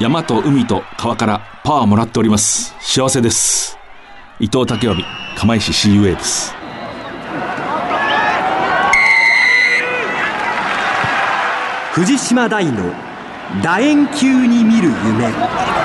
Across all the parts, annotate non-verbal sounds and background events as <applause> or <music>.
山と海と川からパワーもらっております。幸せです。伊藤武臣釜石シーウェイブス藤島大の楕円球に見る夢。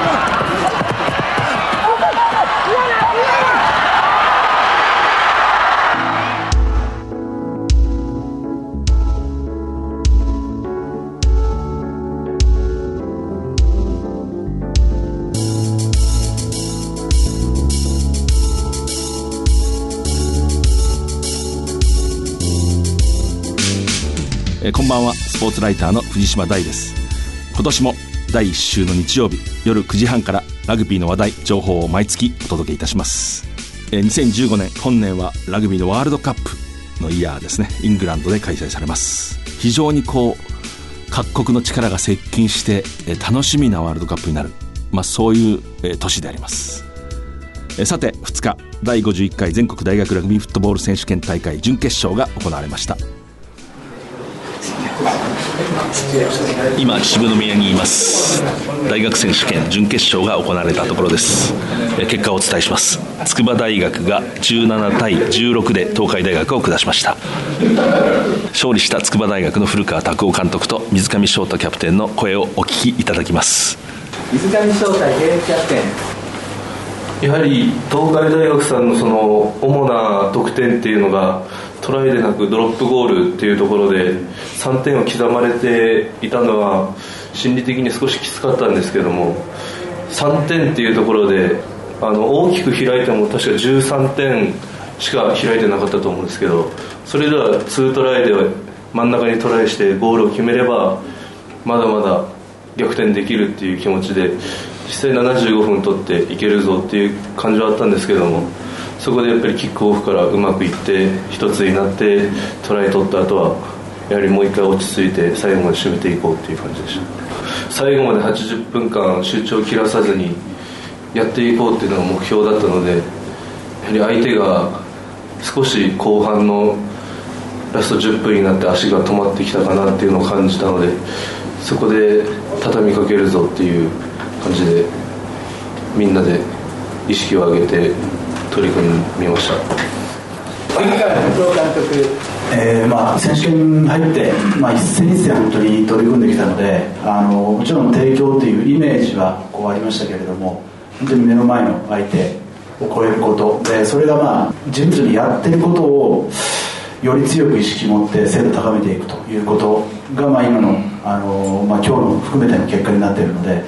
こんばんは。スポーツライターの藤島大です。今年も第1週の日曜日夜9時半からラグビーの話題情報を毎月お届けいたします、2015年本年はラグビーのワールドカップのイヤーですね。イングランドで開催されます。非常にこう各国の力が接近して、楽しみなワールドカップになる、まあ、そういう、年であります。さて2日第51回全国大学ラグビーフットボール選手権大会準決勝が行われました。今渋野宮にいます。大学選手権準決勝が行われたところです。結果をお伝えします。筑波大学が17対16で東海大学を下しました。勝利した筑波大学の古川拓夫監督と水上翔太キャプテンの声をお聞きいただきます。水上翔太現役キャプテン。やはり東海大学さんのその主な得点っていうのがトライでなくドロップゴールっていうところで3点を刻まれていたのは心理的に少しきつかったんですけども3点っていうところであの大きく開いても確か13点しか開いてなかったと思うんですけどそれでは2トライで真ん中にトライしてゴールを決めればまだまだ逆転できるっていう気持ちで実際75分取っていけるぞっていう感じはあったんですけどもそこでやっぱりキックオフからうまくいって一つになってトライ取った後はやはりもう一回落ち着いて最後まで締めていこうっていう感じでした。最後まで80分間集中を切らさずにやっていこうっていうのが目標だったのでやはり相手が少し後半のラスト10分になって足が止まってきたかなっていうのを感じたのでそこで畳みかけるぞっていう感じでみんなで意識を上げて取り組みました。杉川武藤監督えーまあ、選手権に入って、まあ、一戦一戦本当に取り組んできたのであのもちろん提供というイメージはこうありましたけれども本当に目の前の相手を超えること。でそれがまあ順々にやってることをより強く意識持って精度高めていくということが、まあ、今のあの、まあ、今日の含めての結果になっているので、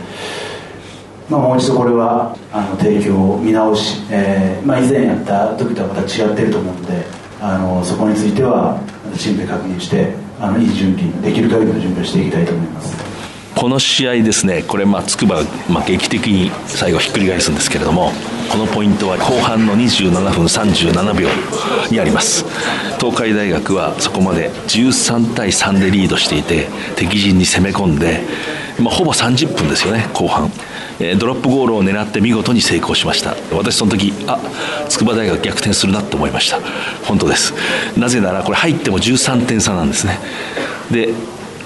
まあ、もう一度これはあの提供を見直し、えーまあ、以前やった時とはまた違ってると思うのであのそこについてはチームで確認してあのいい準備できる限りの準備をしていきたいと思いますこの試合ですね、これ、まあ、筑波、まあ、劇的に最後ひっくり返すんですけれども、このポイントは後半の27分37秒にあります。東海大学はそこまで13対3でリードしていて、敵陣に攻め込んで、まあ、ほぼ30分ですよね、後半。ドロップゴールを狙って見事に成功しました。私その時あ筑波大学逆転するなと思いました。本当です。なぜならこれ入っても13点差なんですね。で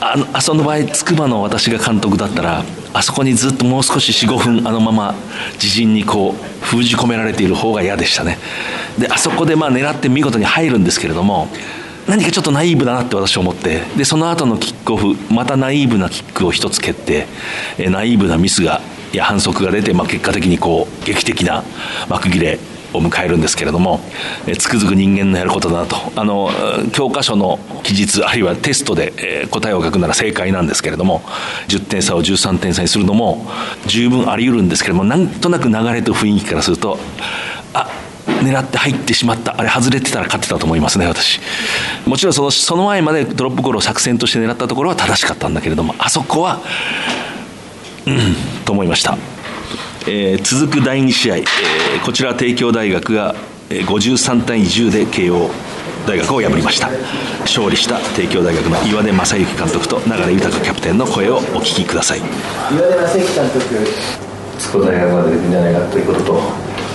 あのあその場合筑波の私が監督だったらあそこにずっともう少し45分あのまま自陣にこう封じ込められている方が嫌でしたね。であそこでまあ狙って見事に入るんですけれども何かちょっとナイーブだなって私は思ってでその後のキックオフまたナイーブなキックを一つ蹴ってナイーブなミスがや反則が出て、まあ、結果的にこう劇的な幕切れを迎えるんですけれども、えつくづく人間のやることだなと。あの教科書の記述あるいはテストで、え答えを書くなら正解なんですけれども10点差を13点差にするのも十分あり得るんですけれどもなんとなく流れと雰囲気からするとあ狙って入ってしまった。あれ外れてたら勝ってたと思いますね私。もちろんそのその前までドロップゴールを作戦として狙ったところは正しかったんだけれどもあそこはと思いました、えー続く第2試合、えーこちら帝京大学が53対10で慶応大学を破りました。勝利した帝京大学の岩出正幸監督と流豊キャプテンの声をお聞きください。岩出正樹監督筑波大学が出てくるんじゃないかということと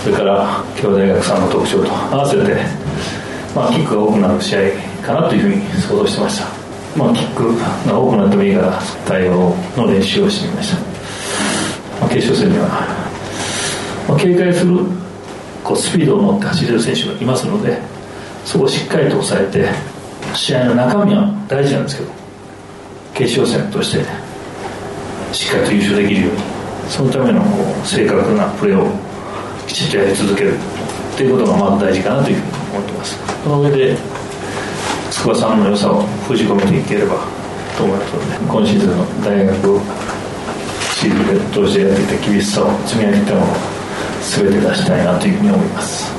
それから京大学さんの特徴と合わせて、まあ、キックが多くなる試合かなというふうに想像してました、まあ、キックが多くなってもいいから対応の練習をしてみました。決勝戦には、まあ、警戒するこうスピードを持って走れる選手がいますのでそこをしっかりと抑えて試合の中身は大事なんですけど決勝戦としてしっかりと優勝できるようにそのためのこう正確なプレーをきちっとやり続けるということがまず大事かなというふうに思ってます。その上で筑波さんの良さを封じ込めていければと思いますので今シーズンの大学をシーズン通してやってきた厳しさを積み上げたものを全て出したいなというふうに思います、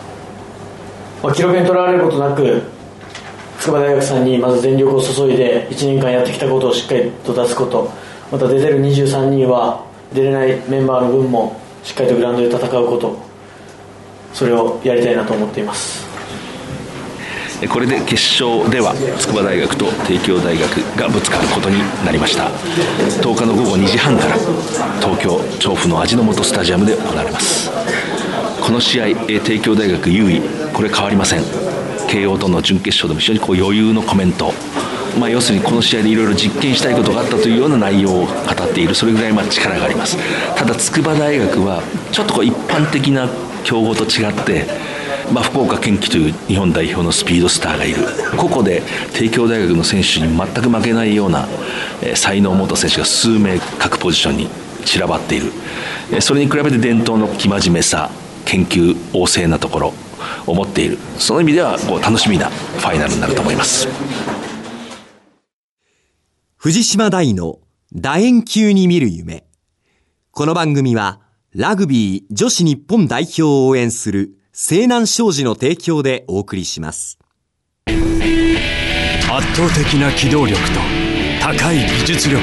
記録にとらわれることなく筑波大学さんにまず全力を注いで1年間やってきたことをしっかりと出すことまた出てる23人は出れないメンバーの分もしっかりとグラウンドで戦うことそれをやりたいなと思っています。これで決勝では筑波大学と帝京大学がぶつかることになりました。10日の午後2時半から東京調布の味の素スタジアムで行われます。この試合帝京大学優位。これ変わりません。慶応との準決勝でも非常にこう余裕のコメント。まあ、要するにこの試合でいろいろ実験したいことがあったというような内容を語っている。それぐらいまあ力があります。ただ筑波大学はちょっとこう一般的な強豪と違ってまあ、福岡堅樹という日本代表のスピードスターがいる。個々で帝京大学の選手に全く負けないような、え、才能を持った選手が数名各ポジションに散らばっている、え、それに比べて伝統の生真面目さ研究旺盛なところを持っている。その意味ではこう楽しみなファイナルになると思います。藤島大の楕円球に見る夢。この番組はラグビー女子日本代表を応援する西南商事の提供でお送りします圧倒的な機動力と高い技術力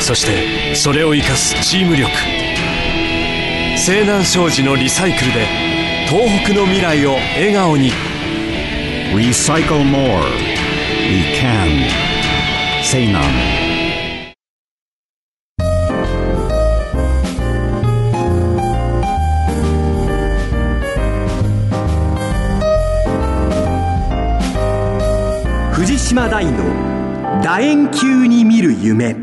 そしてそれを生かすチーム力西南商事のリサイクルで東北の未来を笑顔に Recycle more. We can. 島大の楕円球に見る夢。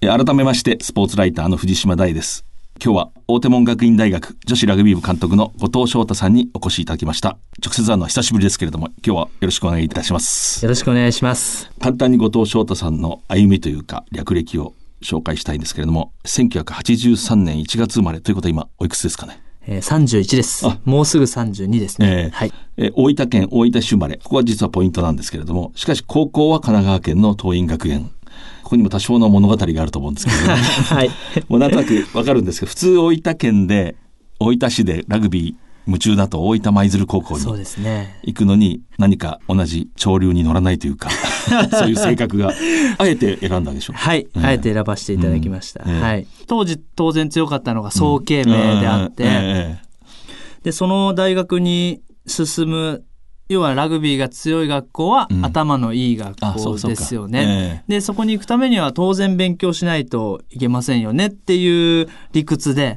改めましてスポーツライターの藤島大です。今日は大手門学院大学女子ラグビー部監督の後藤翔太さんにお越しいただきました。直接会うのは久しぶりですけれども今日はよろしくお願いいたします。よろしくお願いします。簡単に後藤翔太さんの歩みというか略歴を紹介したいんですけれども1983年1月生まれということは今おいくつですかね？えー、31です。もうすぐ32ですね。えー、はい。えー、大分県大分市生まれ。ここは実はポイントなんですけれども、しかし高校は神奈川県の桐蔭学園。ここにも多少の物語があると思うんですけど、ね、<laughs> はい。<laughs> もうなんとなくわかるんですけど、普通大分県で、大分市でラグビー夢中だと大分舞鶴高校に行くのに何か同じ潮流に乗らないというか <laughs> そういう性格が。あえて選んだでしょう。はい、えー、あえて選ばせていただきました、うん。えー、はい、当時当然強かったのが早慶名であって、うん。えー、でその大学に進む要はラグビーが強い学校は頭のいい学校ですよね。で、そこに行くためには当然勉強しないといけませんよねっていう理屈で、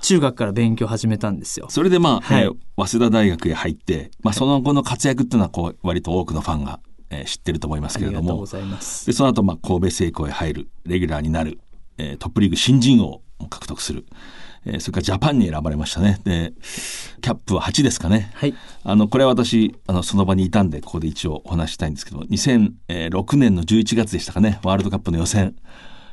中学から勉強始めたんですよ。それでまあ、はい、えー、早稲田大学へ入って、まあその後の活躍っていうのはこう割と多くのファンが、えー、知ってると思いますけれども。ございます。で、その後まあ神戸製鋼へ入る、レギュラーになる、えー、トップリーグ新人王を獲得する。えー、それからジャパンに選ばれましたね。で、キャップは8ですかね。はい。あの、これは私、あの、その場にいたんで、ここで一応お話したいんですけど、2006年の11月でしたかね、ワールドカップの予選、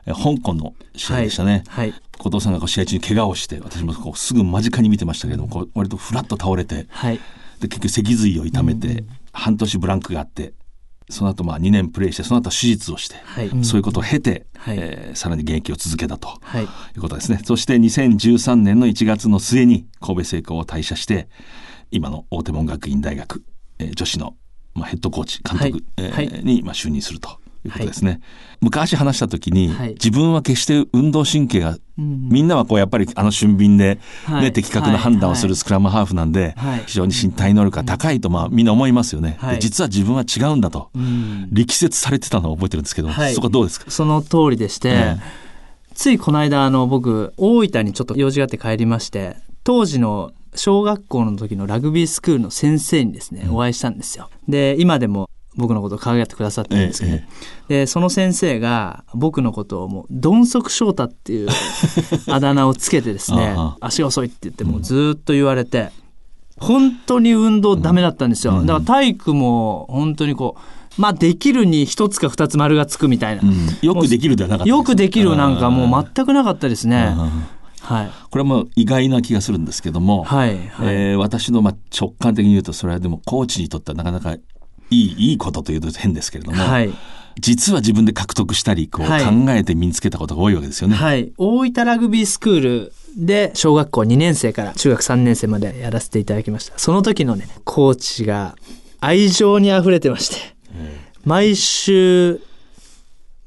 えー、香港の試合でしたね。はい。はい、後藤さんがこう試合中に怪我をして、私もこうすぐ間近に見てましたけれども、こう割とフラッと倒れて、はい。で、結局脊髄を痛めて、うん、半年ブランクがあって、その後まあ2年プレーしてその後手術をして、はい、そういうことを経て、はい、えー、さらに現役を続けたと、はい、いうことですね。そして2013年の1月の末に神戸製鋼を退社して今の大手門学院大学、えー、女子の、まあ、ヘッドコーチ監督、えー、に、まあ、就任するということですね、昔話した時に、自分は決して運動神経が、みんなはこうやっぱりあの俊敏で、ね的確な判断をするスクラムハーフなんで、非常に身体能力が高いとまあみんな思いますよね、実は自分は違うんだと、力説されてたのを覚えてるんですけど、そこはどうですか？その通りでして、ついこの間あの僕大分にちょっと用事があって帰りまして当時の小学校の時のラグビースクールの先生にですね、お会いしたんですよ。で、今でも僕のことを可愛がってくださったんですけど、で、その先生が僕のことをもう、どんそく翔太っていう <laughs> あだ名をつけてですねあ、足が遅いって言ってもうずっと言われて、本当に運動ダメだったんですよ。だから体育も本当にこう、まあできるに一つか二つ丸がつくみたいな。よくできるではなかったですよくできるなんかもう全くなかったですね。はい。これはもう意外な気がするんですけども、はい。えー私のまあ直感的に言うとそれはでもコーチにとってはなかなかいいいいことというと変ですけれども、はい。実は自分で獲得したりこうはい考えて身につけたことが多いわけですよね。はい。大分ラグビースクールで小学校2年生から中学3年生までやらせていただきました。その時のね、コーチが愛情に溢れてまして、毎週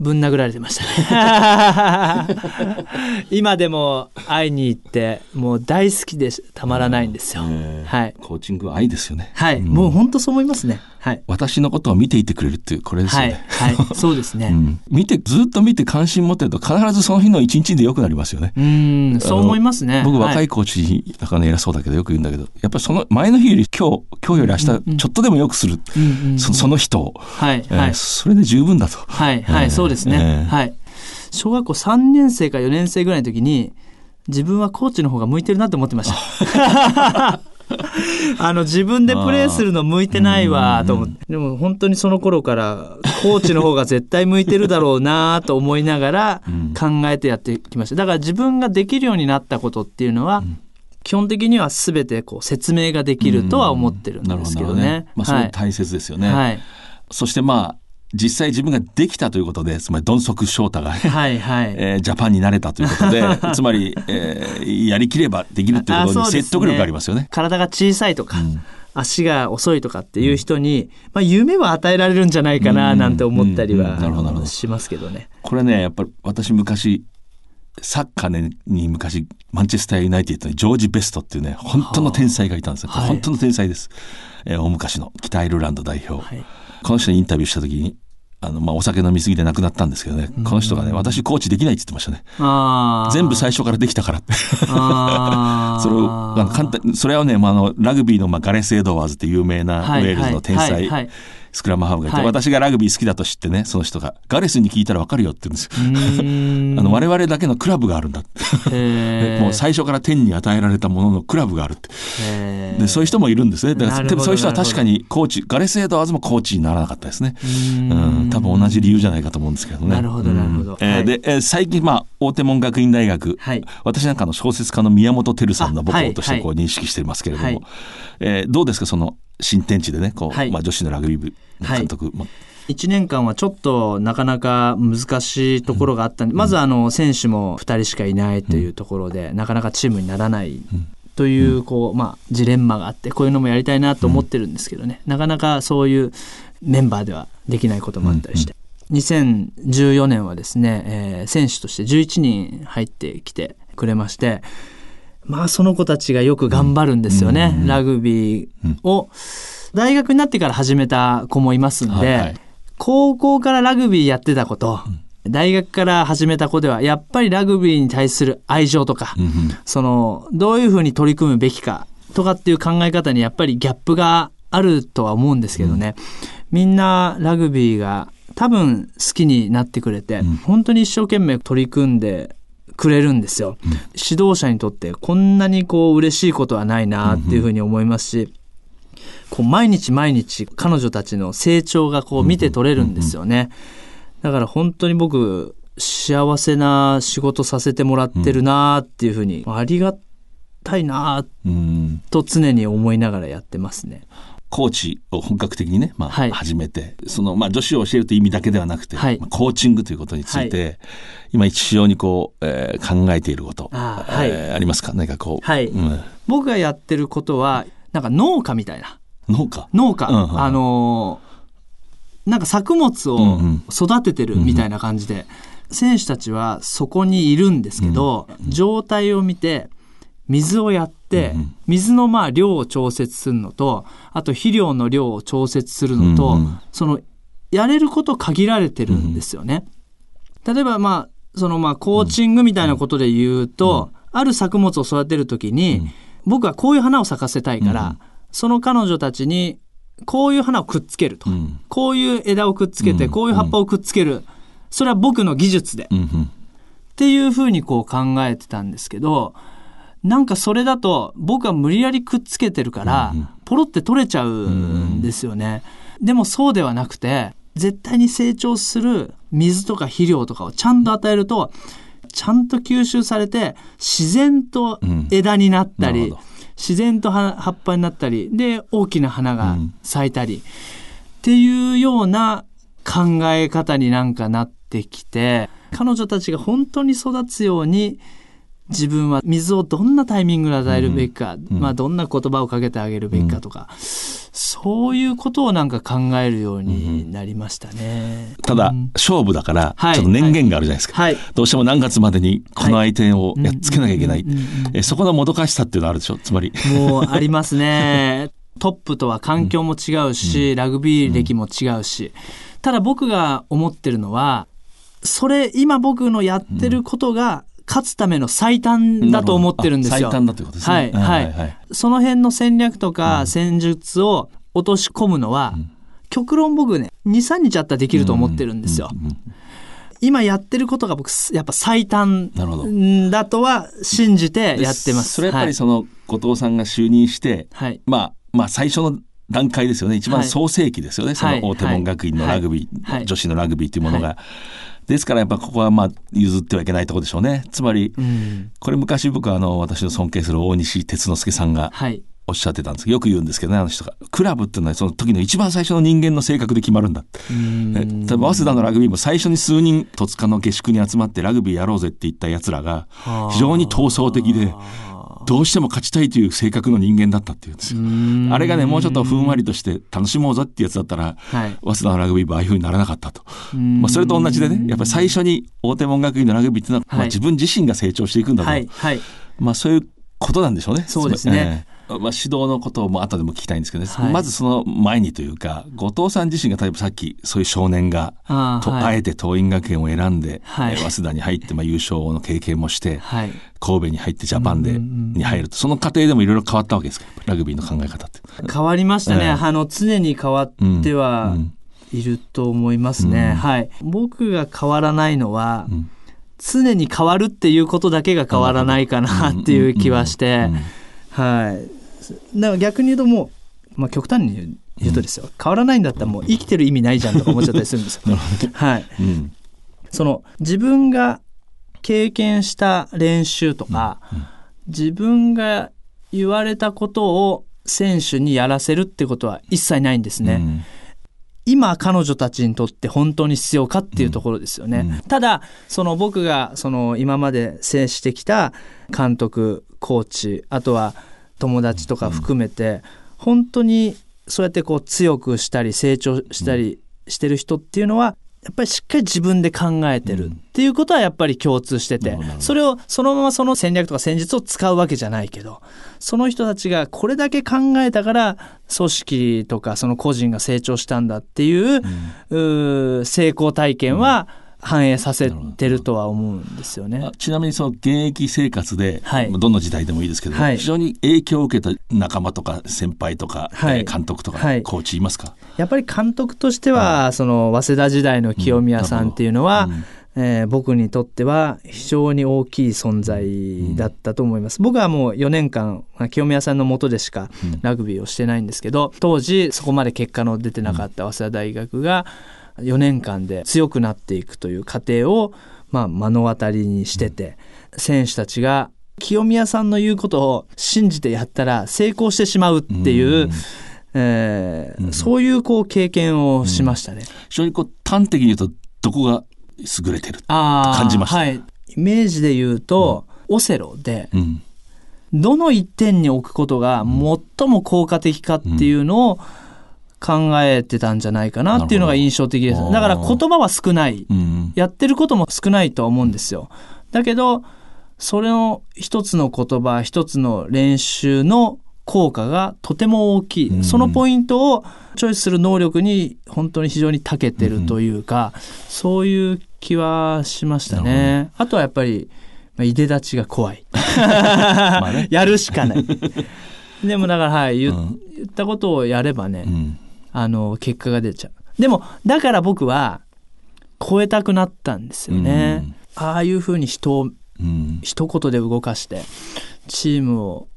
ぶん殴られてましたね。<laughs> 今でも会いに行って、もう大好きでたまらないんですよ。はい。コーチングは愛ですよね。はい。もう本当そう思いますね。はい。私のことを見ていてくれるっていうこれですよはい。ね。はい。<laughs> そうですね。うん見てずっと見て関心持ってると必ずその日の一日で良くなりますよね。うん、そう思いますね。僕若はいコーチだからね偉そうだけどよく言うんだけどやっぱりその前の日より今日今日より明日ちょっとでも良くする、そその人を、はい。えーはい。それで十分だと。はい、はい、えーそうですね。えーはい。小学校3年生か4年生ぐらいの時に、自分はコーチの方が向いてるなって思ってました。<laughs> あの、自分でプレーするの向いてないわ、と思って。でも本当にその頃から、コーチの方が絶対向いてるだろうな、と思いながら考えてやってきました。だから自分ができるようになったことっていうのは、基本的には全てこう説明ができるとは思ってるんですけどね。まあ、それはい大切ですよね。はい。そしてまあ実際自分ができたということでつまりドンソク翔太が、はい、はい。えージャパンになれたということで <laughs> つまり、えーやりきればできるということに説得力がありますよね。体が小さいとか、足が遅いとかっていう人に、まあ、夢は与えられるんじゃないかななんて思ったりはしますけどね。これねやっぱり私昔サッカーねに昔マンチェスターユナイテッドにジョージ・ベストっていうね本当の天才がいたんですよ、はい。本当の天才です、えー大昔の北アイルランド代表、はい。この人にインタビューした時にあの、まあ、お酒飲みすぎて亡くなったんですけどね、この人がね私コーチできないって言ってましたね。全部最初からできたからって。<laughs> それをあの簡単それはね、まあ、あのラグビーの、まあ、ガレス・エドワーズって有名なウはい。ェールズの天才、はいはいスクラムハーフがいて、はい。私がラグビー好きだと知ってねその人がガレスに聞いたら分かるよって言うんです。よ。<laughs> あの我々だけのクラブがあるんだって。<laughs> もう最初から天に与えられたもののクラブがあるって。で、そういう人もいるんですね。でもそういう人は確かにコーチ、ガレス・エドワーズもコーチにならなかったですね。うん、多分同じ理由じゃないかと思うんですけどね。なるほどなるほど。えーで、えー最近、まあ、大手門学院大学、はい。私なんかの小説家の宮本照さんの母校としてこう認識していますけれども、はい。えーどうですか、その新天地でね、こう、はい。まあ、女子のラグビー部。の監督、まあ1年間はちょっとなかなか難しいところがあったんで、まずあの選手も2人しかいないというところで、なかなかチームにならないというこう、まあ、ジレンマがあってこういうのもやりたいなと思ってるんですけどね、なかなかそういうメンバーではできないこともあったりして。2014年はですね、えー選手として11人入ってきてくれまして、まあその子たちがよく頑張るんですよね、ラグビーを。大学になってから始めた子もいますんで、はいはい。高校からラグビーやってた子と、大学から始めた子では、やっぱりラグビーに対する愛情とか、その、どういうふうに取り組むべきかとかっていう考え方にやっぱりギャップがあるとは思うんですけどね、みんなラグビーが多分好きになってくれて、本当に一生懸命取り組んでくれるんですよ。指導者にとってこんなにこう嬉しいことはないなっていうふうに思いますし、こう毎日毎日彼女たちの成長がこう見て取れるんですよね。だから本当に僕幸せな仕事させてもらってるなっていうふうに、ありがたいなうんと常に思いながらやってますね。コーチを本格的にね、まあはい。始めてその、まあ、女子を教えるという意味だけではなくて、はい。まあコーチングということについて、今一様にこう、えー考えていることあはい。えーありますか？何かこう、はい。うん。僕がやってることは、なんか農家みたいな。農家？農家、うんうんあのーなんか作物をうんうん。育ててるみたいな感じで、選手たちはそこにいるんですけど、状態を見て、水をやって、水のまあ量を調節するのと、あと肥料の量を調節するのと、うんうん。その、やれること限られてるんですよね。例えばまあ、そのまあコーチングみたいなことで言うと、ある作物を育てるときに、僕はこういう花を咲かせたいから、その彼女たちにこういう花をくっつけると。こういう枝をくっつけて、こういう葉っぱをくっつける。それは僕の技術で。っていうふうにこう考えてたんですけど、なんかそれだと僕は無理やりくっつけてるから、ポロって取れちゃうんですよね。でもそうではなくて、絶対に成長する水とか肥料とかをちゃんと与えると、ちゃんと吸収されて、自然と枝になったり、自然と葉葉っぱになったり、で、大きな花が咲いたり、っていうような考え方になんかなってきて、彼女たちが本当に育つように、自分は水をどんなタイミングで与えるべきか、まあどんな言葉をかけてあげるべきかとか、そういうことをなんか考えるようになりましたね。ただ、勝負だから、ちょっと年限があるじゃないですか。はい。どうしても何月までにこの相手をやっつけなきゃいけない。えそこのもどかしさっていうのはあるでしょ？つまり。もうありますね。トップとは環境も違うし、ラグビー歴も違うし。ただ僕が思ってるのは、それ、今僕のやってることが、勝つための最短だと思ってるんですよ。最短だということですね。はい、はい、はい。その辺の戦略とか戦術を落とし込むのは、極論僕ね、2、3日あったらできると思ってるんですよ。今やってることが僕、やっぱ最短だとは信じてやってます。それやっぱりその、後藤さんが就任して、はい、まあ、まあ最初の段階ですよね。一番創世期ですよね。はい、その大手門学院のラグビー、はい、女子のラグビーというものが。はいですからやっぱここはまあ譲ってはいけないところでしょうね。つまり、これ昔僕はあの私の尊敬する大西哲之助さんがおっしゃってたんですけど、よく言うんですけどね、あの人が。クラブっていうのはその時の一番最初の人間の性格で決まるんだ。例えば早稲田のラグビーも最初に数人戸塚の下宿に集まってラグビーやろうぜって言った奴らが非常に闘争的で、どうしても勝ちたいという性格の人間だったっていうんですよ。あれがね、もうちょっとふんわりとして楽しもうぞってやつだったら、はい、早稲田のラグビー部ああいうふうにならなかったと。まあ、それと同じでね、やっぱり最初に大手門学院のラグビーっていうのは、はい、まあ、自分自身が成長していくんだと。はい、はい、まあ、そういうことなんでしょうね。そうですね。えーまあ、指導のことも後でも聞きたいんですけどね、はい、まずその前にというか後藤さん自身が例えばさっきそういう少年があ,、はい、あえて桐蔭学園を選んで、はい、早稲田に入って、まあ、優勝の経験もして、はい、神戸に入ってジャパンでに入ると。その過程でもいろいろ変わったわけですか？ラグビーの考え方って。変わりましたね、えー、あの常に変わってはいると思いますね、うん、はい。僕が変わらないのは、うん、常に変わるっていうことだけが変わらないかなっていう気はして。はい。だから逆に言うともう、まあ、極端に言うとですよ、うん、変わらないんだったらもう生きてる意味ないじゃんとか思っちゃったりするんですよ。はい、うん、その自分が経験した練習とか、うん、自分が言われたことを選手にやらせるってことは一切ないんですね。今彼女たちにとって本当に必要かっていうところですよね。うんうん、ただ、その僕がその今まで接してきた監督、コーチ、あとは友達とか含めて、本当にそうやってこう強くしたり成長したりしてる人っていうのは、やっぱりしっかり自分で考えてるっていうことはやっぱり共通してて、それをそのままその戦略とか戦術を使うわけじゃないけど、その人たちがこれだけ考えたから組織とかその個人が成長したんだっていう,、う成功体験は反映させてるとは思うんですよね。ちなみにその現役生活で、はい、どの時代でもいいですけど、はい、非常に影響を受けた仲間とか先輩とか、はい、監督とか、コーチいますか？やっぱり監督としては、その早稲田時代の清宮さんっていうのは、うんえー、僕にとっては非常に大きい存在だったと思います。僕はもう4年間、清宮さんのもとでしかラグビーをしてないんですけど、当時そこまで結果の出てなかった早稲田大学が4年間で強くなっていくという過程を、まあ、目の当たりにしてて、選手たちが清宮さんの言うことを信じてやったら成功してしまうっていう、えー、そういうこう経験をしましたね。非常にこう端的に言うとどこが優れてると感じました？はい。イメージで言うと、うん、オセロで、うん、どの一点に置くことが最も効果的かっていうのを考えてたんじゃないかなっていうのが印象的です。だから言葉は少ない、うん。やってることも少ないとは思うんですよ。だけど、それの一つの言葉、一つの練習の効果がとても大きい。そのポイントをチョイスする能力に本当に非常に長けてるというか、うん、そういう気はしましたね。あとはやっぱり、まあ、いで立ちが怖い。<laughs> ね、<laughs> やるしかない。でもだから、はい、言,、ったことをやればね、うん、あの、結果が出ちゃう。でも、だから僕は、超えたくなったんですよね。ああいうふうに人を、一言で動かして、チームを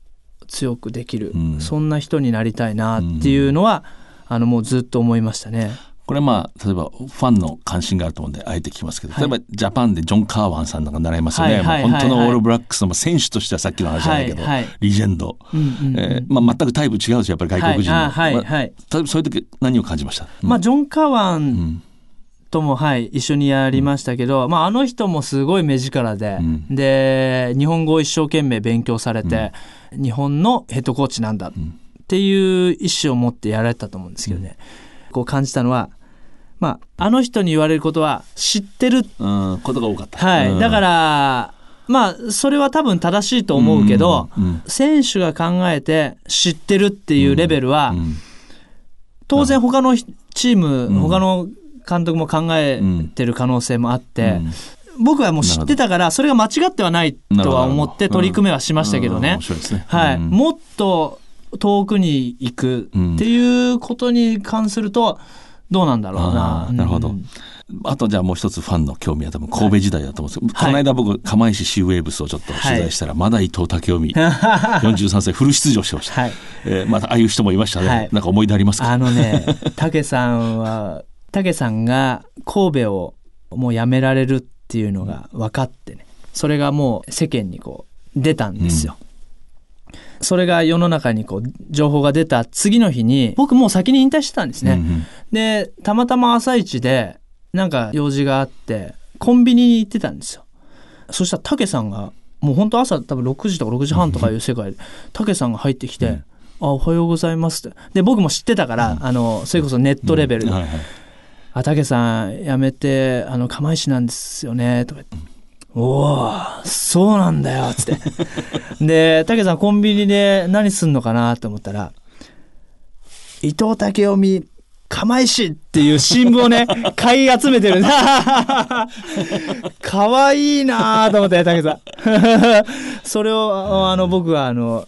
強くできる、そんな人になりたいなっていうのは、あの、もうずっと思いましたね。これはまあ例えばファンの関心があると思うんであえて聞きますけど、例えばジャパンでジョン・カーワンさんなんか習いますよね、はい本当のオールブラックスの選手としてはさっきの話じゃないけど、はいはい。リジェンド、うんうんうん。えーまあ、全くタイプ違うしやっぱり外国人の、はいはいはいまあ例えばそういう時何を感じました、まあ、ジョン・カワンとも、はい、一緒にやりましたけど、まあ、あの人もすごい目力で、で、日本語を一生懸命勉強されて、日本のヘッドコーチなんだっていう意思を持ってやられたと思うんですけどね、こう感じたのは、まあ、あの人に言われることは知ってる。うん、ことが多かった。はい。うんだから、まあ、それは多分正しいと思うけど、選手が考えて知ってるっていうレベルは、当然他のチーム、他の監督も考えてる可能性もあって、僕はもう知ってたから、それが間違ってはないとは思って取り組めはしましたけどね。はい。うんもっと遠くに行くっていうことに関すると、どうなんだろうな。なるほど。あとじゃあもう一つファンの興味は多分神戸時代だと思うんです。けど、この間僕釜石シーウェーブスをちょっと取材したら、まだ伊藤武臣 <laughs> 43歳フル出場してました、えーまたああいう人もいましたね、はい。なんか思い出ありますか？あのね、<laughs> 竹さんは、竹さんが神戸をもう辞められるっていうのが分かってね、それがもう世間にこう出たんですよ。それが世の中にこう情報が出た次の日に、僕もう先に引退してたんですね。で、たまたま朝一で、なんか用事があって、コンビニに行ってたんですよ。そしたら竹さんが、もう本当朝多分6時とか6時半とかいう世界で、竹さんが入ってきて、あ、おはようございますって。で、僕も知ってたから、あの、それこそネットレベルで、あ、竹さん辞めて、あの、釜石なんですよね、とか言って。おー、そうなんだよ、つって。<laughs> で、竹さんコンビニで何すんのかなと思ったら、伊藤武臣、釜石っていう新聞をね、<laughs> 買い集めてる。かわいいなと思って、竹さん。<laughs> それを、あの、僕は、あの、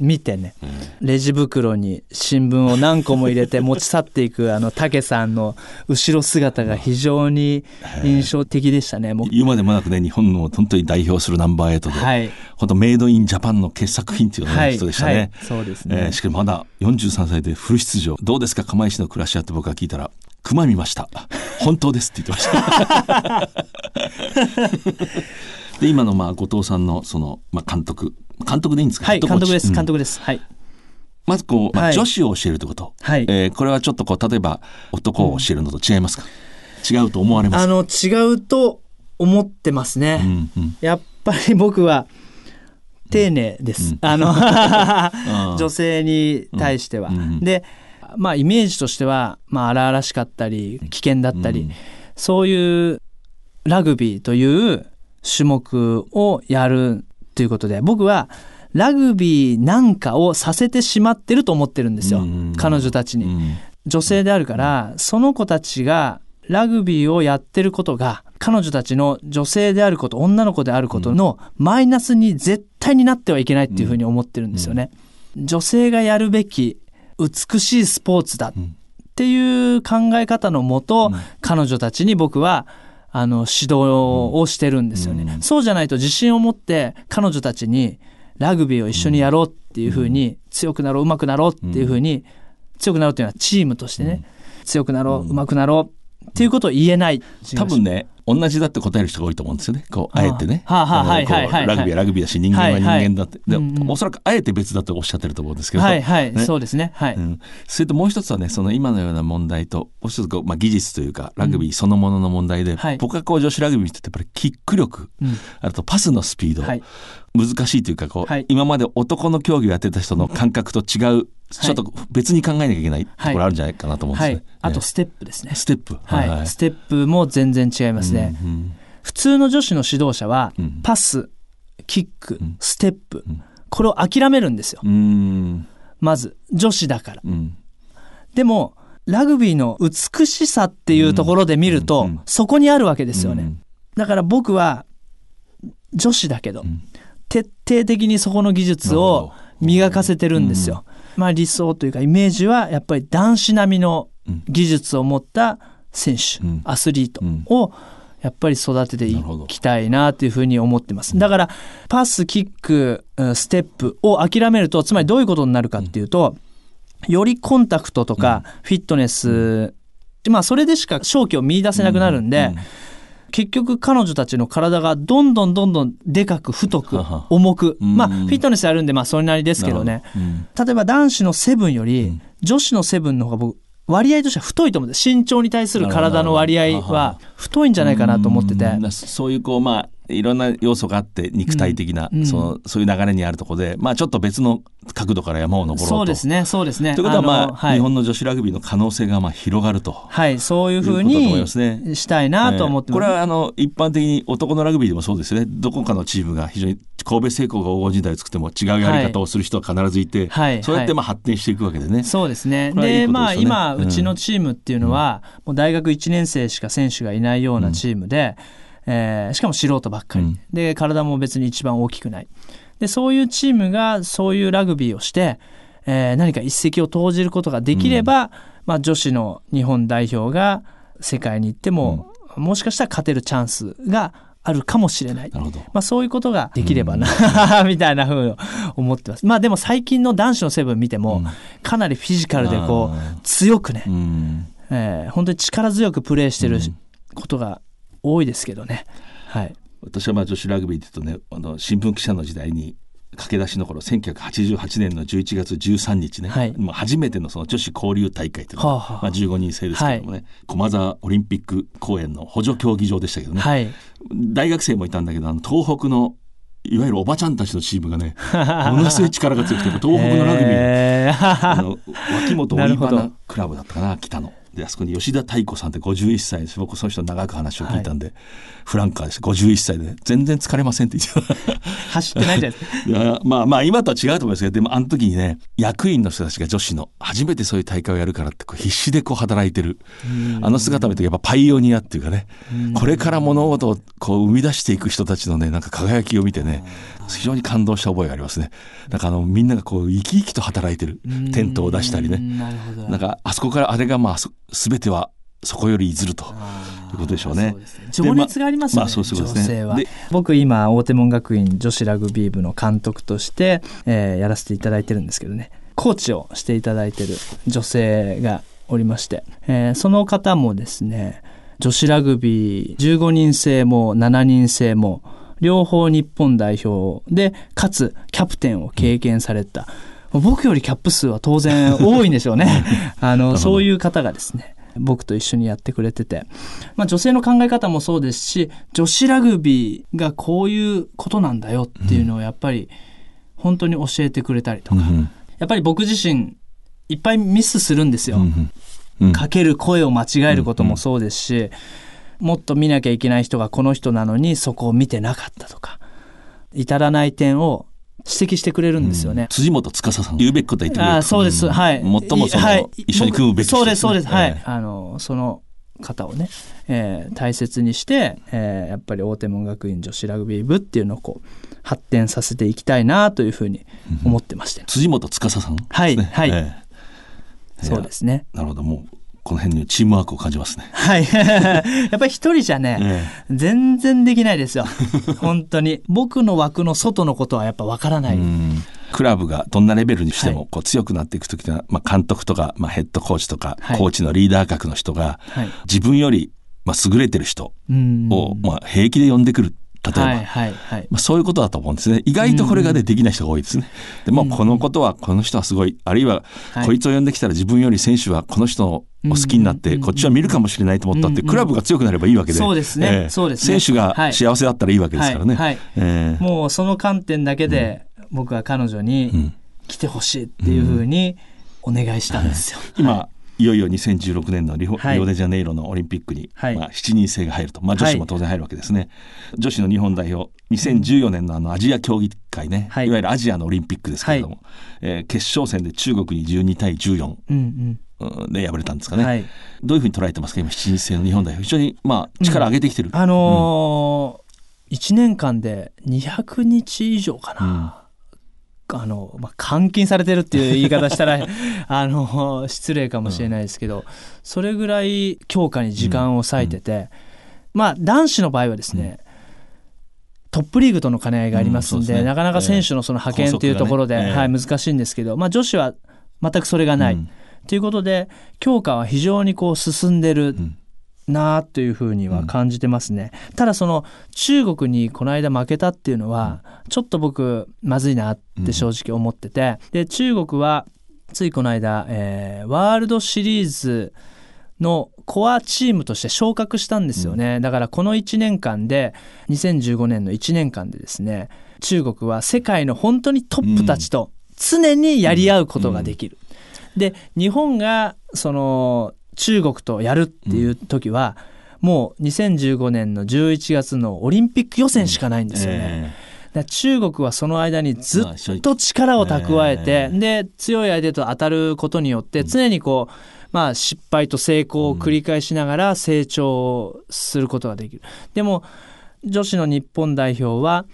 見てね、レジ袋に新聞を何個も入れて持ち去っていく <laughs> あの竹さんの後ろ姿が非常に印象的でしたね。もう。言うまでもなくね日本の本当に代表するナンバーエイトで、はい。本当メイドインジャパンの傑作品っていう、人でしたね、はい。そうですね。えーしかもまだ43歳でフル出場。どうですか釜石の暮らしはって僕が聞いたら熊見ました。本当ですって言ってました。<laughs> で今のまあ後藤さんのその、まあ、監督監督でいいんですか？はい、監督です、うん。監督です。はい。まずこう、まあはい。女子を教えるということ、はい。えーこれはちょっとこう例えば男を教えるのと違いますか、違うと思われます？かあの、違うと思ってますね。うんうん。やっぱり僕は、丁寧です。あの、<laughs> <laughs> 女性に対しては。で、まあ、イメージとしては、まあ、荒々しかったり、危険だったり、そういうラグビーという種目をやるということで、僕は、ラグビーなんかをさせてしまってると思ってるんですよ。彼女たちに。女性であるから、その子たちがラグビーをやってることが、彼女たちの女性であること、女の子であることのマイナスに絶対になってはいけないっていうふうに思ってるんですよね。女性がやるべき美しいスポーツだっていう考え方のもと、彼女たちに僕は、あの、指導をしてるんですよね。そうじゃないと自信を持って彼女たちにラグビーを一緒にやろうっていうふうに、強くなろう、上手くなろうっていうふうに、強くなろうっていうのはチームとしてね、強くなろう、上手くなろうっていうことを言えない。多分ね同じだって答える人が多いと思うんですよね。こうあえてね。はあはあはいはいはいこうラグビーはラグビーだし人間は人間だって、でおそらくあえて別だとおっしゃってると思うんですけど。はいはい、ね。そうですね。はい。うん。それともう一つはねその今のような問題ともう一つこう、まあ、技術というかラグビーそのものの問題で、はい。僕がこう女子ラグビー見ててやっぱりキック力、うん。あとパスのスピード、はい難しいというかこう、はい。今まで男の競技をやってた人の感覚と違う、ちょっと別に考えなきゃいけないところあるんじゃないかなと思うんですね。はい。あとステップですね。ステップ。はい。ステップも全然違いますね。普通の女子の指導者は、パス、キック、ステップ、これを諦めるんですよ。うん。まず、女子だから。うん。でも、ラグビーの美しさっていうところで見ると、そこにあるわけですよね。だから僕は、女子だけど、徹底的にそこの技術を磨かせてるんですよ。まあ理想というかイメージはやっぱり男子並みの技術を持った選手、うん。アスリートをやっぱり育てていきたいなというふうに思ってます。だからパス、キック、うんステップを諦めるとつまりどういうことになるかっていうと、よりコンタクトとかフィットネス、まあそれでしか勝機を見出せなくなるんで、結局彼女たちの体がどんどんどんどんでかく太く重く、まあフィットネスやるんでまあそれなりですけどね、例えば男子のセブンより女子のセブンの方が僕割合としては太いと思うんです。身長に対する体の割合は太いんじゃないかなと思ってて。うん。そういうこうまあいろんな要素があって肉体的な、うんそのそういう流れにあるところで、まあ、ちょっと別の角度から山を登ろうと。そうですねそうですね。ということは、まあのはい。日本の女子ラグビーの可能性がまあ広がると。はいそういうふうにしたいなと思ってます、えーこれはあの一般的に男のラグビーでもそうですよね。どこかのチームが非常に神戸製鋼が黄金時代を作っても違うやり方をする人は必ずいて、はいそうやってまあ発展していくわけでね。そうですね。で、これはいいことまあ今、うん。うちのチームっていうのは、もう大学1年生しか選手がいないようなチームで、えーしかも素人ばっかり。で、体も別に一番大きくない。で、そういうチームがそういうラグビーをして、えー何か一石を投じることができれば、まあ女子の日本代表が世界に行っても、もしかしたら勝てるチャンスがあるかもしれない。まあそういうことができればな、<laughs> みたいなふうに思ってます。まあでも最近の男子のセブン見ても、かなりフィジカルでこう、強くね、えー本当に力強くプレーしてることが多いですけどね。はい。私はまあ女子ラグビーで言うとねあの新聞記者の時代に駆け出しの頃1988年の11月13日ね、はいもう初めてのその女子交流大会というのが、はあはあまあ、15人制ですけどもね、駒沢オリンピック公園の補助競技場でしたけどね、はい。大学生もいたんだけどあの東北のいわゆるおばちゃんたちのチームがね <laughs> ものすごい力が強くて東北のラグビー、へーあの脇本オリナクラブだったかな北の。であそこに吉田太子さんって51歳です。僕その人の長く話を聞いたんで、フランカーです。51歳で全然疲れませんって言って <laughs> 走ってないじゃないですか。<laughs> まあまあ今とは違うと思いますけどでもあの時にね役員の人たちが女子の初めてそういう大会をやるからって必死でこう働いてる。あの姿を見てやっぱパイオニアっていうかね。これから物事をこう生み出していく人たちのねなんか輝きを見てね非常に感動した覚えがありますね。だからあのみんながこう生き生きと働いてるテントを出したりね。なるほど。なんかあそこからあれがまあそ全てはそこより譲るということでしょうね。情熱がありますよね、まあそうそうですね。女性は。で僕今大手門学院女子ラグビー部の監督として、えーやらせていただいてるんですけどね。コーチをしていただいてる女性がおりまして、えーその方もですね女子ラグビー15人制も7人制も両方日本代表でかつキャプテンを経験された、僕よりキャップ数は当然多いんでしょうね。<laughs> あのそういう方がですね僕と一緒にやってくれてて、まあ、女性の考え方もそうですし女子ラグビーがこういうことなんだよっていうのをやっぱり本当に教えてくれたりとか、やっぱり僕自身いっぱいミスするんですよ。かける声を間違えることもそうですし、もっと見なきゃいけない人がこの人なのにそこを見てなかったとか至らない点を指摘してくれるんですよね。辻本司さん言うべきことは言ってくれるあそうです。はい。最もその、はい一緒に組むべき人そうです、そうです。はい。えあの、その方をね、えー大切にして、えーやっぱり大手門学院女子ラグビー部っていうのをこう、発展させていきたいなというふうに思ってまして。辻本司さん、はい、はい、ええそうですね。なるほどもうこの辺にチームワークを感じますね。はい。<laughs> やっぱり一人じゃね、全然できないですよ。本当に。僕の枠の外のことはやっぱわからない。クラブがどんなレベルにしてもこう強くなっていく時には、まあ、監督とか、まあ、ヘッドコーチとか、はいコーチのリーダー格の人が、はい自分より、まあ、優れてる人うんを、まあ、平気で呼んでくる例えば、はい、はい、はい。まあ、そういうことだと思うんですね。意外とこれがね、できない人が多いですね。でも、このことは、この人はすごい、あるいは、はい。こいつを呼んできたら自分より選手はこの人を好きになって、こっちは見るかもしれないと思ったって、クラブが強くなればいいわけで。そうですね。ええ。そうですね。選手が幸せだったらいいわけですからね。はいはい。ええ。もうその観点だけで僕は彼女に来てほしいっていうふうにお願いしたんですよ。今、いよいよ2016年のリオ,、デジャネイロのオリンピックに、はい。まあ、7人制が入ると、まあ、女子も当然入るわけですね、女子の日本代表2014年のあのアジア競技会ね、い、わゆるアジアのオリンピックですけれども、えー決勝戦で中国に12対14うんで敗れたんですかね、はい。どういうふうに捉えてますか？今7人制の日本代表。非常に、まあ、力上げてきてる、あのー1年間で200日以上かな、あの、まあ、監禁されてるっていう言い方したら、<laughs> あの、失礼かもしれないですけど、それぐらい強化に時間を割いてて、まあ、男子の場合はですね、トップリーグとの兼ね合いがありますんで、ですね。なかなか選手のその派遣っていうところで、ええはい、難しいんですけど、まあ、女子は全くそれがない。うん。ということで、強化は非常にこう進んでるなというふうには感じてますね。ただその中国にこの間負けたっていうのは、ちょっと僕まずいなって正直思ってて、で、中国はついこの間、えーワールドシリーズのコアチームとして昇格したんですよね。だからこの1年間で、2015年の1年間でですね、中国は世界の本当にトップたちと常にやり合うことができる。で、日本がその中国とやるっていう時は、もう2015年の11月のオリンピック予選しかないんですよね。だから中国はその間にずっと力を蓄えて、で、強い相手と当たることによって、常にこう、まあ失敗と成功を繰り返しながら成長することができる。でも、女子の日本代表は、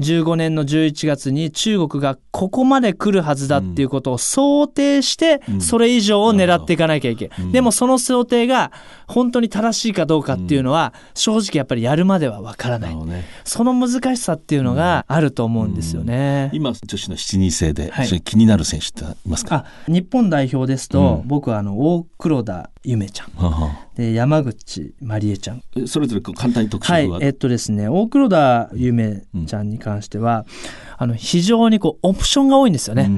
15年の11月に中国がここまで来るはずだっていうことを想定して、それ以上を狙っていかなきゃいけない。でもその想定が本当に正しいかどうかっていうのは、正直やっぱりやるまではわからない。その難しさっていうのがあると思うんですよね。今女子の7人制で、気になる選手っていますか？あ日本代表ですと、うん。僕はあの大黒田ゆめちゃん。はあはで山口まりえちゃん。あそれぞれ簡単に特はい色は、、えっとですね、大黒田ゆめちゃんに関しては、あの、非常にこう、オプションが多いんですよね。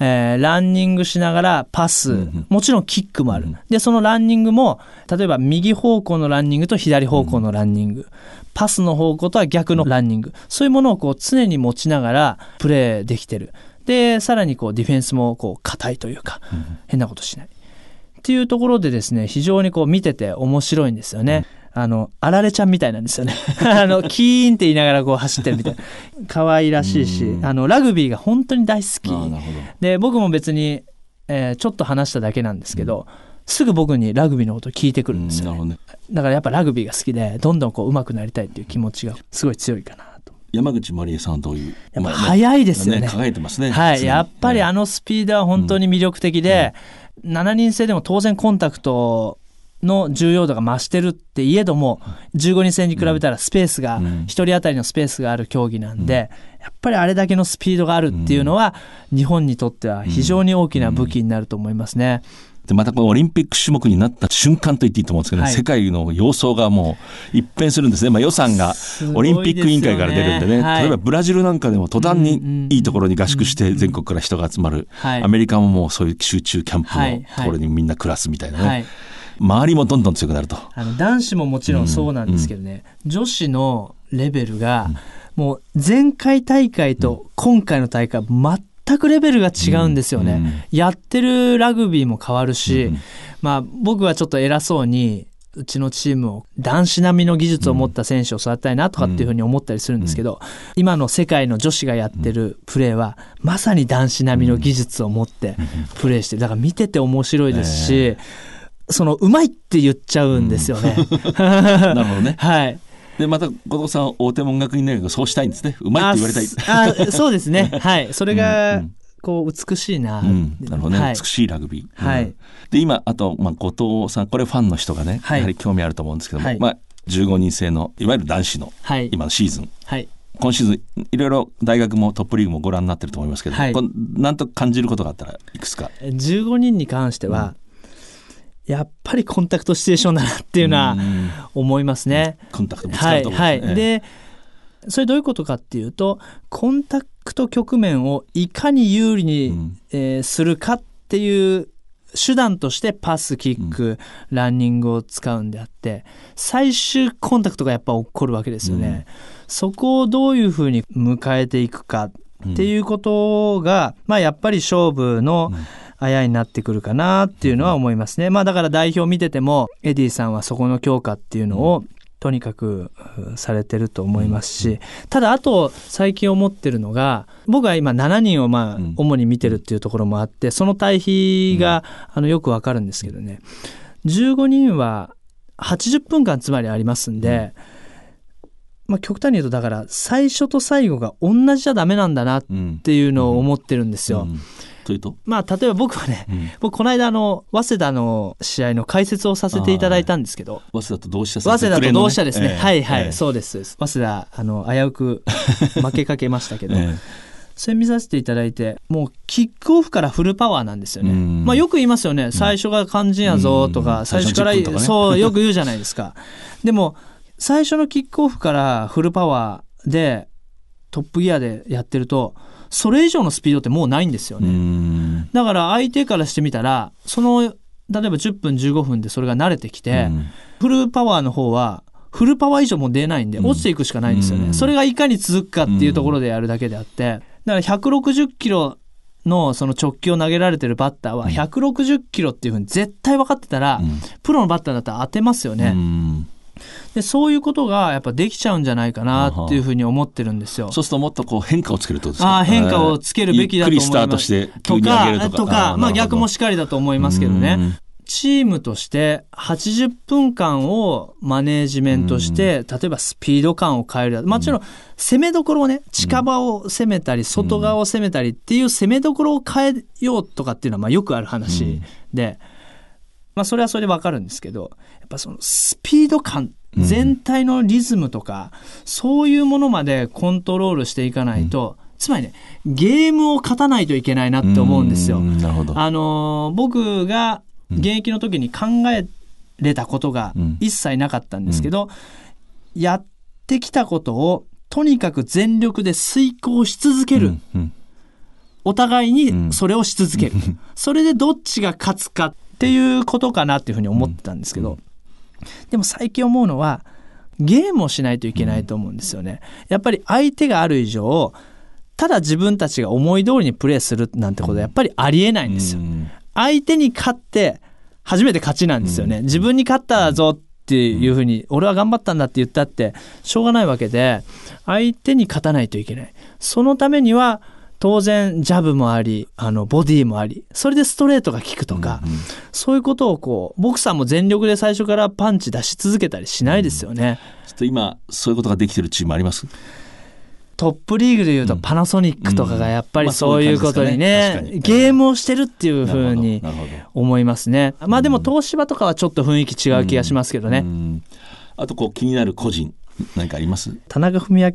えーランニングしながらパス、もちろんキックもある。で、そのランニングも、例えば右方向のランニングと左方向のランニング、パスの方向とは逆のランニング、そういうものをこう常に持ちながらプレーできてる。で、さらにこうディフェンスもこう硬いというか、変なことしない。っていうところでですね、非常にこう見てて面白いんですよね。あの、あられちゃんみたいなんですよね。<laughs> あの、キーンって言いながらこう走ってるみたいな。<laughs> 可愛らしいし、あの、ラグビーが本当に大好き。で、僕も別に、えーちょっと話しただけなんですけど、すぐ僕にラグビーのこと聞いてくるんですよ、ねだからやっぱラグビーが好きで、どんどんこう上手くなりたいっていう気持ちがすごい強いかな。山口まりえさんはどういうやっぱ速いですよね。輝いてますねはい。やっぱりあのスピードは本当に魅力的で、7人制でも当然コンタクトの重要度が増してるって言えども、15人制に比べたらスペースが、1人当たりのスペースがある競技なんで、やっぱりあれだけのスピードがあるっていうのは、日本にとっては非常に大きな武器になると思いますね。でまたこのオリンピック種目になった瞬間と言っていいと思うんですけど、はい。世界の様相がもう一変するんですね、まあ、予算がオリンピック委員会から出るんでね、はい。例えばブラジルなんかでも途端にいいところに合宿して全国から人が集まる、はい。アメリカももうそういう集中キャンプはいのところにみんな暮らすみたいなね、はい。周りもどんどん強くなると。あの男子ももちろんそうなんですけどね、女子のレベルが、もう前回大会と今回の大会、全くレベルが違うんですよね。やってるラグビーも変わるし、まあ僕はちょっと偉そうに、うちのチームを男子並みの技術を持った選手を育てたいなとかっていうふうに思ったりするんですけど、今の世界の女子がやってるプレーは、まさに男子並みの技術を持ってプレーしてる。だから見てて面白いですし、その、うまいって言っちゃうんですよね。<laughs> なるほどね。<laughs> はい。で、また、後藤さん、大手門学院大学、そうしたいんですね。うまいって言われたい。ああそうですね。<laughs> はい。それが、こう、美しいな。うん、なるほどね、はい美しいラグビー。はいうんで、今、あと、まあ、後藤さん、これファンの人がね、はいやはり興味あると思うんですけども、はいまあ、15人制の、いわゆる男子の、はい今のシーズン。はい。今シーズン、いろいろ大学もトップリーグもご覧になってると思いますけど、はいなんと感じることがあったらいくつか。15人に関しては、やっぱりコンタクトシチュエーションだなっていうのは思いますね。コンタクトぶつかはい、ると思はい。うんでそれどういうことかっていうと、コンタクト局面をいかに有利に、えーするかっていう手段としてパス、キック、ランニングを使うんであって、最終コンタクトがやっぱ起こるわけですよね。そこをどういうふうに迎えていくかっていうことが、まあやっぱり勝負のあやになってくるかなっていうのは思いますね。まあだから代表見てても、エディさんはそこの強化っていうのを、とにかくうされてると思いますし、ただあと最近思ってるのが、僕は今7人をまあ主に見てるっていうところもあって、その対比があのよくわかるんですけどね、15人は80分間つまりありますんで、まあ、極端に言うとだから最初と最後が同じじゃダメなんだなっていうのを思ってるんですよ。というと？まあ例えば僕はね、僕この間あの早稲田の試合の解説をさせていただいたんですけど早稲田と同志社早稲田と同志社ですね、えーはいはい、えーそうです。早稲田あの危うく負けかけましたけど、<laughs> えーそれ見させていただいてもうキックオフからフルパワーなんですよね、まあ、よく言いますよね。最初が肝心やぞとか、最初から最初の10分とかね。そうよく言うじゃないですか。<laughs> でも最初のキックオフからフルパワーでトップギアでやってるとそれ以上のスピードってもうないんですよね。だから相手からしてみたらその例えば10分15分でそれが慣れてきて、フルパワーの方はフルパワー以上もう出ないんで落ちていくしかないんですよね、それがいかに続くかっていうところでやるだけであって。だから160キロのその直球を投げられてるバッターは160キロっていうふうに絶対分かってたら、プロのバッターだったら当てますよね、でそういうことがやっぱできちゃうんじゃないかなっていうふうに思ってるんですよ。そうするともっとこう変化をつけるとですか？ああ変化をつけるべきだと思います。ゆっくりスタートして急に上げるとか。とか、まあ逆もしかりだと思いますけどね。チームとして80分間をマネージメントして、例えばスピード感を変える。もちろん攻めどころをね、近場を攻めたり、外側を攻めたりっていう攻めどころを変えようとかっていうのはまあよくある話で、まあそれはそれでわかるんですけど、やっぱそのスピード感、全体のリズムとか、そういうものまでコントロールしていかないと、つまりね、ゲームを勝たないといけないなって思うんですよ。あのー僕が現役の時に考えれたことが一切なかったんですけど、やってきたことをとにかく全力で遂行し続ける。お互いにそれをし続ける。<laughs> それでどっちが勝つかっていうことかなっていうふうに思ってたんですけど、でも最近思うのは、ゲームをしないといけないと思うんですよね。やっぱり相手がある以上、ただ自分たちが思い通りにプレーするなんてことはやっぱりありえないんですよ。相手に勝って初めて勝ちなんですよね。自分に勝ったぞっていうふうに、俺は頑張ったんだって言ったってしょうがないわけで、相手に勝たないといけない。そのためには、当然ジャブもあり、あの、ボディもあり、それでストレートが効くとか、そういうことをこう、ボクサーも全力で最初からパンチ出し続けたりしないですよね。ちょっと今、そういうことができてるチームあります？トップリーグでいうとパナソニックとかがやっぱりまあそういうことにね。ゲームをしてるっていうふうに思いますね。まあでも東芝とかはちょっと雰囲気違う気がしますけどね。あとこう気になる個人、何かあります？田中文明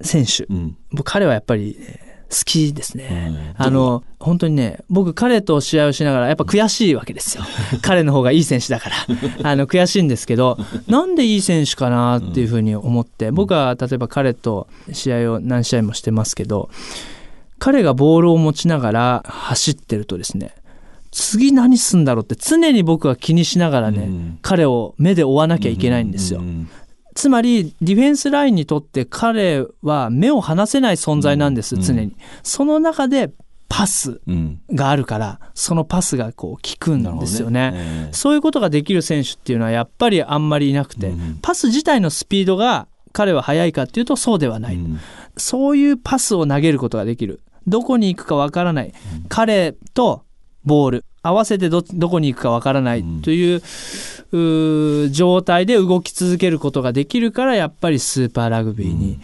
選手、僕彼はやっぱりね、好きですね。あの、本当にね、僕彼と試合をしながらやっぱ悔しいわけですよ。彼の方がいい選手だから。<laughs> あの、悔しいんですけど、なんでいい選手かなっていうふうに思って、僕は例えば彼と試合を何試合もしてますけど、彼がボールを持ちながら走ってるとですね、次何すんだろうって常に僕は気にしながらね、彼を目で追わなきゃいけないんですよ。つまり、ディフェンスラインにとって彼は目を離せない存在なんです、常に。その中でパスがあるから、そのパスがこう効くんですよね。そういうことができる選手っていうのはやっぱりあんまりいなくて、パス自体のスピードが彼は速いかっていうとそうではない。そういうパスを投げることができる。どこに行くかわからない。彼とボール。合わせてど、どこに行くかわからないという,、う状態で動き続けることができるから、やっぱりスーパーラグビーに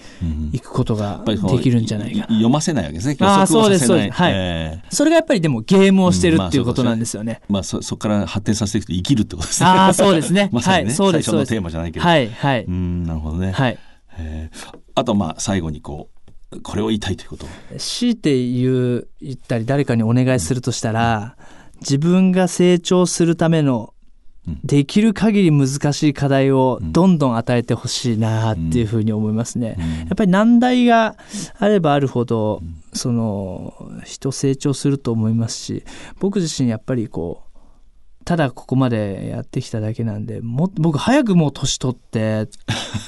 行くことができるんじゃないかな。読ませないわけですね。ああ、そうです、そうです。はい、えそれがやっぱりでもゲームをしてるっていうことなんですよね。まあそ、そこから発展させていくと生きるってことですね。ああ、そうですね。<laughs> まさにね、はい、そうです。最初のテーマじゃないけど。はい、はい。うん、なるほどね。はい。えーあと、まあ、最後にこう、これを言いたいということ。強いて言う、言ったり誰かにお願いするとしたら、自分が成長するためのできる限り難しい課題をどんどん与えてほしいなっていうふうに思いますね。やっぱり難題があればあるほど、その、人成長すると思いますし、僕自身やっぱりこう、ただここまでやってきただけなんで、も僕早くもう年取ってっ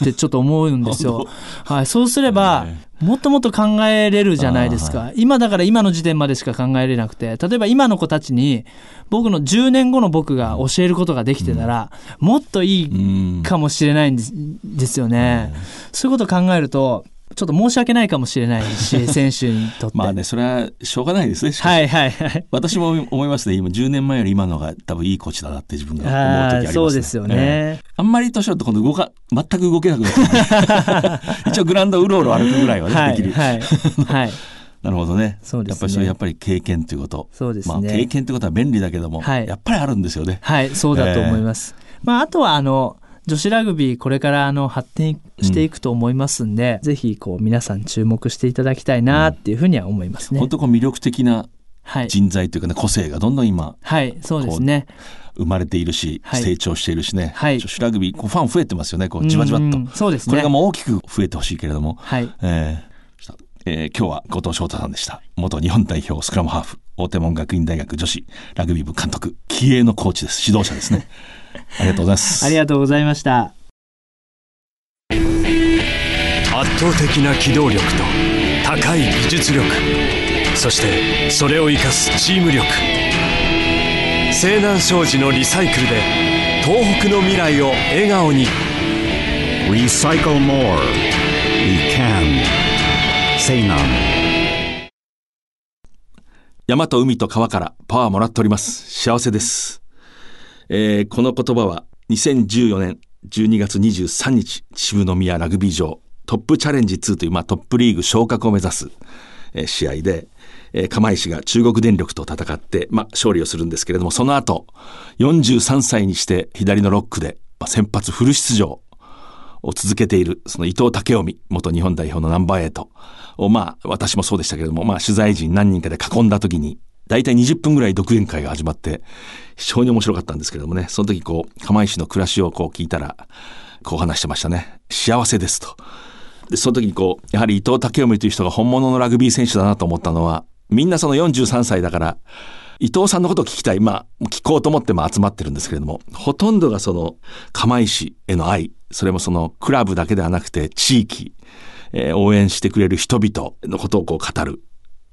てちょっと思うんですよ。<laughs> はい。そうすれば、もっともっと考えれるじゃないですか。今だから今の時点までしか考えれなくて、例えば今の子たちに、僕の10年後の僕が教えることができてたら、もっといいかもしれないんですですよね。そういうことを考えると、ちょっと申し訳ないかもしれないし、選手にとって。<laughs> まあね、それはしょうがないですね。はいはいはい。私も思いますね。今、10年前より今のが多分いいコーチだなって自分が思う時ありますね。そうですよね、えー、あんまり年をと今度動か、全く動けなくなって、<laughs> 一応グラウンドうろうろ歩くぐらいはね、はい、できる。はい。はい。<laughs> なるほどね。そうですね。やっぱりそれやっぱり経験ということ。そうですね。まあ経験ということは便利だけども、はい、やっぱりあるんですよね。はい、そうだと思います。えー、まああとはあの、女子ラグビーこれからあの発展していくと思いますんで、うん、ぜひこう皆さん注目していただきたいなっていうふうには思いますね。本当こう魅力的な人材というかね、個性がどんどん今、はい、そうですね。生まれているし、はい、成長しているしね、はい、女子ラグビーこうファン増えてますよねこうじわじわっと。そうです、ね、これがもう大きく増えてほしいけれども、はい。えーえー、今日は後藤翔太さんでした。元日本代表スクラムハーフ大手門学院大学女子ラグビー部監督気鋭のコーチです。指導者ですね <laughs> ありがとうございます。ありがとうございました。圧倒的な機動力と高い技術力そしてそれを生かすチーム力。西南商事のリサイクルで東北の未来を笑顔に「Recycle More. We Can」西南山と海と川からパワーもらっております。幸せです、えー、この言葉は2014年12月23日渋宮ラグビー場トップチャレンジ2という、まあ、トップリーグ昇格を目指す、えー、試合で、えー、釜石が中国電力と戦って、まあ、勝利をするんですけれども、その後、43歳にして左のロックで、まあ、先発フル出場を続けている、その伊藤武臣、元日本代表のナンバーエイトを、まあ、私もそうでしたけれども、まあ、取材陣何人かで囲んだ時に、大体20分ぐらい独演会が始まって、非常に面白かったんですけれどもね、その時こう、釜石の暮らしをこう聞いたら、こう話してましたね。幸せですと。で、その時にこう、やはり伊藤武臣という人が本物のラグビー選手だなと思ったのは、みんなその43歳だから、伊藤さんのことを聞きたい。まあ、聞こうと思っても集まってるんですけれども、ほとんどがその、釜石への愛、それもその、クラブだけではなくて、地域、えー、応援してくれる人々のことをこう語る。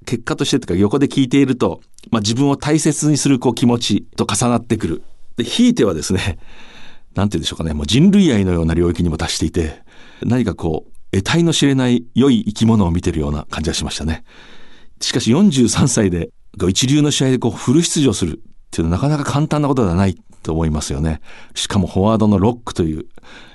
結果としてというか、横で聞いていると、まあ自分を大切にするこう気持ちと重なってくる。で、ひいてはですね、<laughs> なんて言うんでしょうかね、もう人類愛のような領域にも達していて、何かこう、得体の知れない良い生き物を見てるような感じがしましたね。しかし43歳で一流の試合でこうフル出場するっていうのはなかなか簡単なことではないと思いますよね。しかもフォワードのロックという、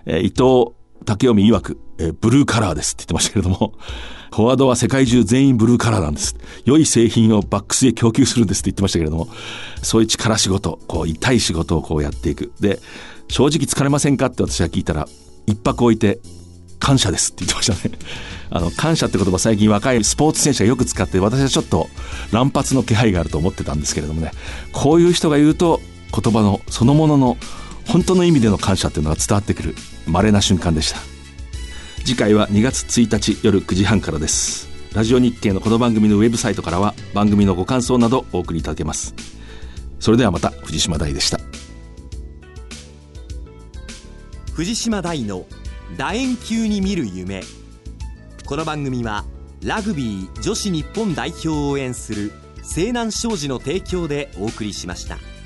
えー、伊藤武臣曰く、えー、ブルーカラーですって言ってましたけれども、<laughs> フォワードは世界中全員ブルーカラーなんです。良い製品をバックスへ供給するんですって言ってましたけれども、そういう力仕事、こう痛い仕事をこうやっていく。で、正直疲れませんかって私は聞いたら、一泊置いて感謝ですって言ってましたね。<laughs> あの、感謝って言葉最近若いスポーツ選手がよく使って、私はちょっと乱発の気配があると思ってたんですけれどもね、こういう人が言うと、言葉のそのものの本当の意味での感謝っていうのが伝わってくる稀な瞬間でした。次回は2月1日夜9時半からです。ラジオ日経のこの番組のウェブサイトからは番組のご感想などお送りいただけます。それではまた藤島大でした。藤島大の楕円球に見る夢この番組はラグビー女子日本代表を応援する西南商事の提供でお送りしました。